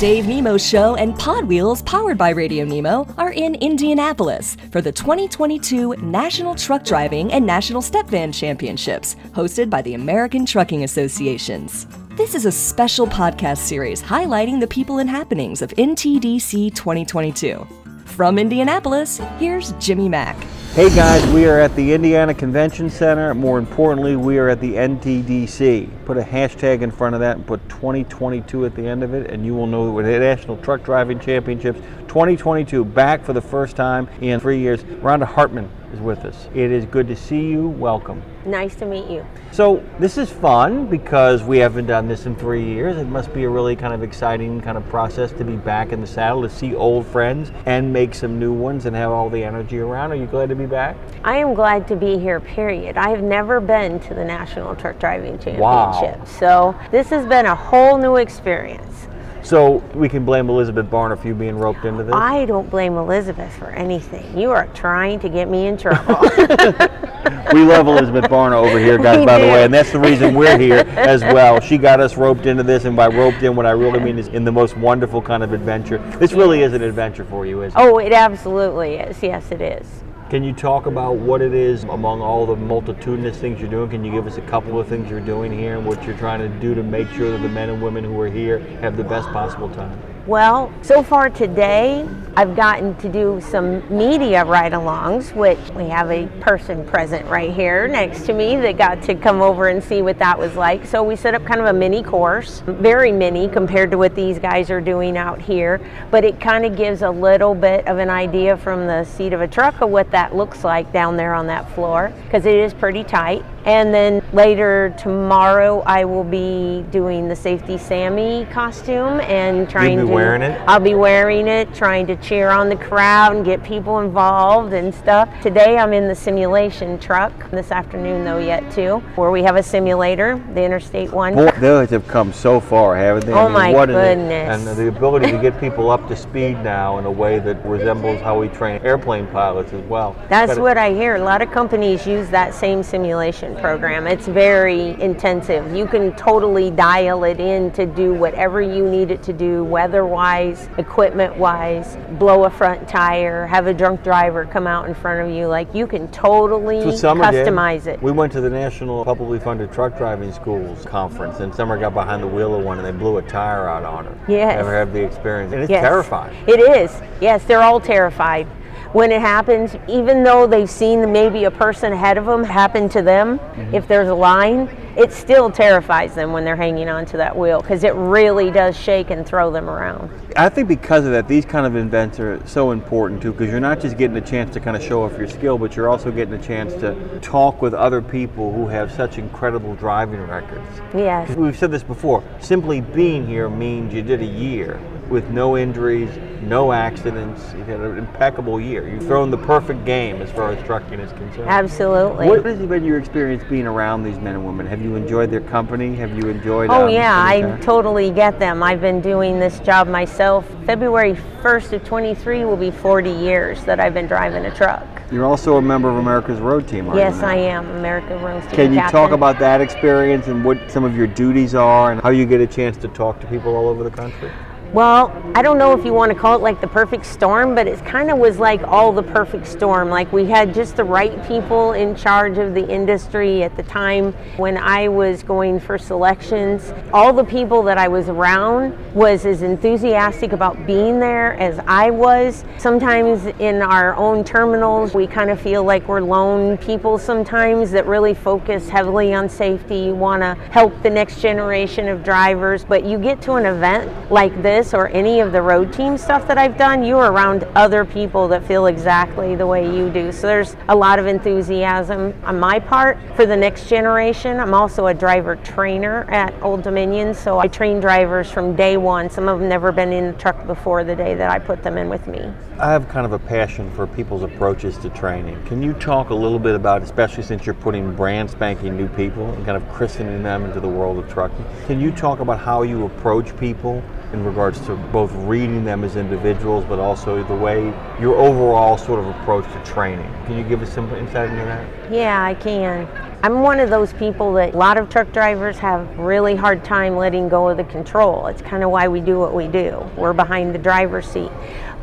Dave Nemo Show and Pod Wheels, powered by Radio Nemo, are in Indianapolis for the 2022 National Truck Driving and National Step Van Championships, hosted by the American Trucking Associations. This is a special podcast series highlighting the people and happenings of NTDC 2022. From Indianapolis, here's Jimmy Mac. Hey guys, we are at the Indiana Convention Center. More importantly, we are at the NTDC. Put a hashtag in front of that and put 2022 at the end of it, and you will know that we're the National Truck Driving Championships 2022 back for the first time in three years. Rhonda Hartman is with us. It is good to see you. Welcome. Nice to meet you. So this is fun because we haven't done this in three years. It must be a really kind of exciting kind of process to be back in the saddle, to see old friends and make some new ones and have all the energy around. Are you glad to be back? I am glad to be here, period. I have never been to the National Truck Driving Championship. Wow. So this has been a whole new experience. So we can blame Elizabeth Barna for you being roped into this? I don't blame Elizabeth for anything. You are trying to get me in trouble. we love Elizabeth Barna over here, guys, We by the way, and that's the reason we're here as well. She got us roped into this, and by roped in, what I really mean is in the most wonderful kind of adventure. This really is an adventure for you, isn't it? oh, it absolutely is. Yes, it is. Can you talk about what it is among all the multitudinous things you're doing? Can you give us a couple of things you're doing here and what you're trying to do to make sure that the men and women who are here have the best possible time? Well, so far today, I've gotten to do some media ride alongs, which we have a person present right here next to me that got to come over and see what that was like. So we set up kind of a mini course, very mini compared to what these guys are doing out here, but it kind of gives a little bit of an idea from the seat of a truck of what that looks like down there on that floor because it is pretty tight. And then later tomorrow, I will be doing the Safety Sammy costume and trying You'll be to. wearing it? I'll be wearing it, trying to cheer on the crowd and get people involved and stuff. Today, I'm in the simulation truck. This afternoon, though, yet too, where we have a simulator, the Interstate One. Boy, those have come so far, haven't they? Oh, my what an- goodness. and the ability to get people up to speed now in a way that resembles how we train airplane pilots as well. That's But- what I hear. A lot of companies use that same simulation program. It's very intensive. You can totally dial it in to do whatever you need it to do, weather wise, equipment wise, blow a front tire, have a drunk driver come out in front of you. Like you can totally So Summer did. customize it. We went to the National Publicly Funded Truck Driving Schools conference, and Summer got behind the wheel of one, and they blew a tire out on her. Yes. Ever have the experience? And it's Yes. terrifying. It is. Yes, they're all terrified. When it happens, even though they've seen maybe a person ahead of them happen to them, Mm-hmm. if there's a line, it still terrifies them when they're hanging onto that wheel because it really does shake and throw them around. I think because of that, these kind of events are so important too, because you're not just getting a chance to kind of show off your skill, but you're also getting a chance to talk with other people who have such incredible driving records. Yes. We've said this before. Simply being here means you did a year with no injuries, no accidents. You've had an impeccable year. You've thrown the perfect game as far as trucking is concerned. Absolutely. What has been your experience being around these men and women? Have you enjoyed their company? Have you enjoyed? Oh um, yeah, I time? totally get them. I've been doing this job myself. February 1st of 23 will be 40 years that I've been driving a truck. You're also a member of America's Road Team, aren't Yes, you? now? I am American Road Team Can you talk about that experience and what some of your duties are and how you get a chance to talk to people all over the country? Well, I don't know if you want to call it like the perfect storm, but it kind of was like all the perfect storm. Like we had just the right people in charge of the industry at the time when I was going for selections. All the people that I was around was as enthusiastic about being there as I was. Sometimes in our own terminals, we kind of feel like we're lone people sometimes that really focus heavily on safety. You want to help the next generation of drivers, but you get to an event like this or any of the road team stuff that I've done, you're around other people that feel exactly the way you do. So there's a lot of enthusiasm on my part for the next generation. I'm also a driver trainer at Old Dominion, so I train drivers from day one. Some of them never been in a truck before the day that I put them in with me. I have kind of a passion for people's approaches to training. Can you talk a little bit about, especially since you're putting brand spanking new people and kind of christening them into the world of trucking, can you talk about how you approach people in regards to both reading them as individuals, but also the way your overall sort of approach to training? Can you give us some insight into that? Yeah, I can. I'm one of those people that a lot of truck drivers have really hard time letting go of the control. It's kind of why we do what we do. We're behind the driver's seat.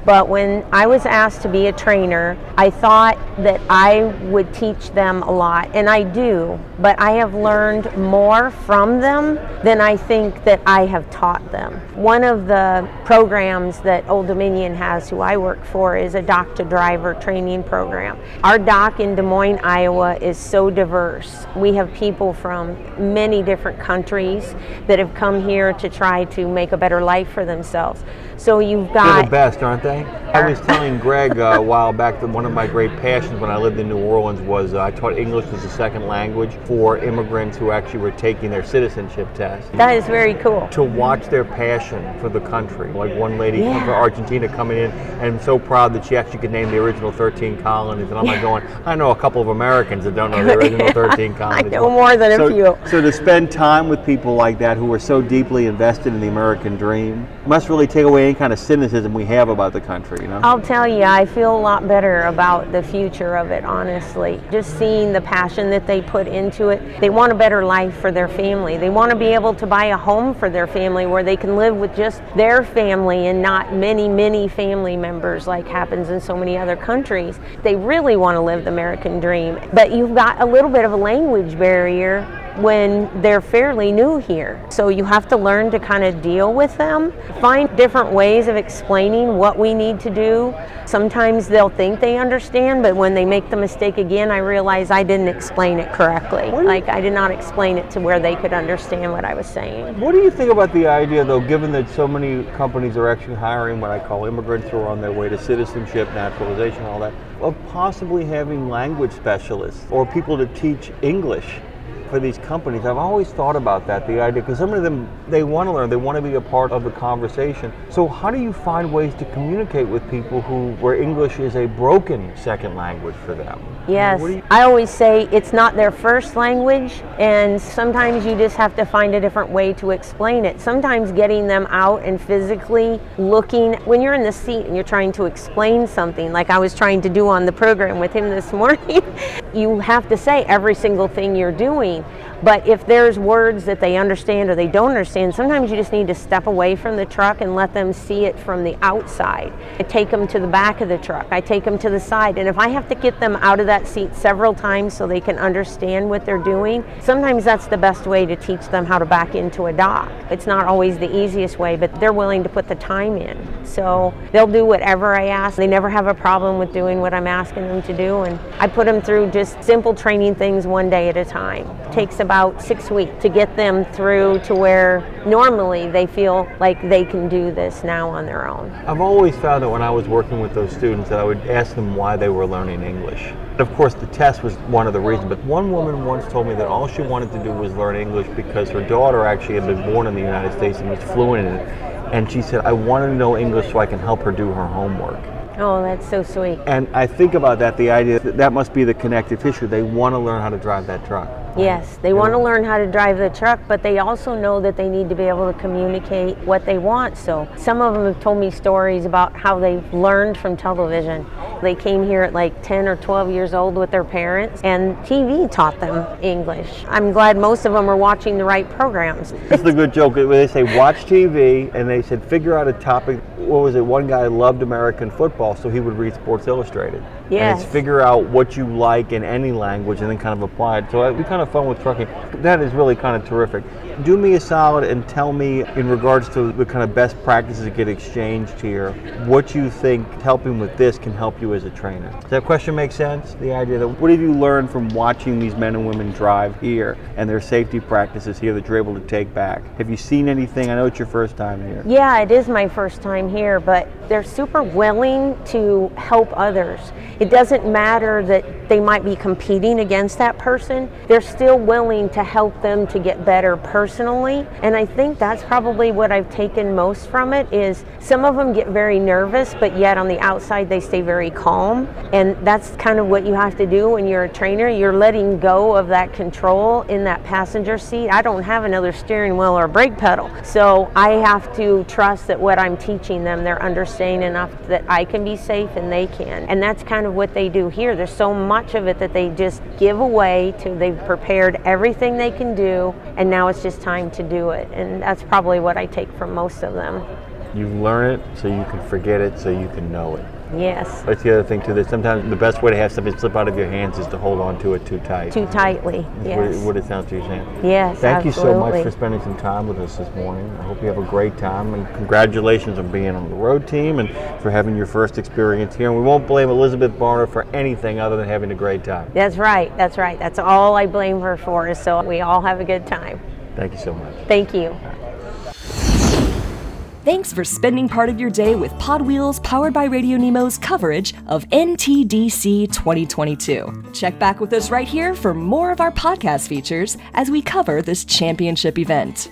But when I was asked to be a trainer, I thought that I would teach them a lot, and I do, but I have learned more from them than I think that I have taught them. One of the programs that Old Dominion has, who I work for, is a dock to driver training program. Our dock in Des Moines, Iowa is so diverse. We have people from many different countries that have come here to try to make a better life for themselves. So you've got. They're the best, aren't they? long I was telling Greg uh, a while back that one of my great passions when I lived in New Orleans was uh, I taught English as a second language for immigrants who actually were taking their citizenship test. That is very cool. To watch their passion for the country. Like one lady Yeah. from Argentina coming in and I'm so proud that she actually could name the original 13 colonies. And I'm like going, I know a couple of Americans that don't know the original 13 colonies. I know more than a few. So to spend time with people like that who are so deeply invested in the American dream must really take away any kind of cynicism we have about the country, you know? I'll tell you, I feel a lot better about the future of it, honestly. Just seeing the passion that they put into it. They want a better life for their family. They want to be able to buy a home for their family where they can live with just their family and not many, many family members like happens in so many other countries. They really want to live the American dream. But you've got a little bit of a language barrier when they're fairly new here. So you have to learn to kind of deal with them, find different ways of explaining what we need to do. Sometimes they'll think they understand, but when they make the mistake again, I realize I didn't explain it correctly. Like I did not explain it to where they could understand what I was saying. What do you think about the idea, though, given that so many companies are actually hiring what I call immigrants who are on their way to citizenship, naturalization, all that, of possibly having language specialists or people to teach English for these companies? I've always thought about that, the idea, because some of them, they want to learn, they want to be a part of the conversation. So how do you find ways to communicate with people who, where English is a broken second language for them? Yes, you- I always say it's not their first language, and sometimes you just have to find a different way to explain it. Sometimes getting them out and physically looking, when you're in the seat and you're trying to explain something, like I was trying to do on the program with him this morning, you have to say every single thing you're doing. 2019 but if there's words that they understand or they don't understand, sometimes you just need to step away from the truck and let them see it from the outside. I take them to the back of the truck, I take them to the side, and if I have to get them out of that seat several times so they can understand what they're doing, sometimes that's the best way to teach them how to back into a dock. It's not always the easiest way, but they're willing to put the time in. So they'll do whatever I ask. They never have a problem with doing what I'm asking them to do, and I put them through just simple training things one day at a time. takes about six weeks to get them through to where normally they feel like they can do this now on their own. I've always found that when I was working with those students that I would ask them why they were learning English. Of course, the test was one of the reasons, but one woman once told me that all she wanted to do was learn English because her daughter actually had been born in the United States and was fluent in it. And she said, I want to know English so I can help her do her homework. Oh, that's so sweet. And I think about that, the idea that that must be the connective tissue. They want to learn how to drive that truck. Yes, they want to learn how to drive the truck, but they also know that they need to be able to communicate what they want. So some of them have told me stories about how they've learned from television. They came here at like 10 or 12 years old with their parents, and TV taught them English. I'm glad most of them are watching the right programs. That's the good joke. They say watch TV, and they said figure out a topic. What was it? One guy loved American football, so he would read Sports Illustrated. And Yes. it's figure out what you like in any language, and then kind of apply it. So uh, it'd kind of fun with trucking. That is really kind of terrific. Do me a solid and tell me, in regards to the kind of best practices that get exchanged here, what you think helping with this can help you as a trainer. Does that question make sense? The idea that what have you learned from watching these men and women drive here and their safety practices here that you're able to take back? Have you seen anything? I know it's your first time here. Yeah, it is my first time here, but they're super willing to help others. It doesn't matter that they might be competing against that person, they're still willing to help them to get better personally. And I think that's probably what I've taken most from it is some of them get very nervous, but yet on the outside they stay very calm. And that's kind of what you have to do when you're a trainer. You're letting go of that control in that passenger seat. I don't have another steering wheel or brake pedal. So I have to trust that what I'm teaching them, they're understanding enough that I can be safe and they can. And that's kind of what they do here. There's so much of it that they just give away to, they've prepared everything they can do, and now it's just time to do it. And that's probably what I take from most of them. You learn it so you can forget it so you can know it. Yes. That's the other thing too. That sometimes the best way to have something slip out of your hands is to hold on to it too tight. Too tightly. That's Yes. What, it, what it sounds to you saying. Yes. Thank you so much for spending some time with us this morning. I hope you have a great time and congratulations on being on the road team and for having your first experience here. And we won't blame Elizabeth Barna for anything other than having a great time. That's right. That's right. That's all I blame her for. Is so we all have a good time. Thank you so much. Thank you. Thanks for spending part of your day with Pod Wheels powered by Radio Nemo's coverage of NTDC 2022. Check back with us right here for more of our podcast features as we cover this championship event.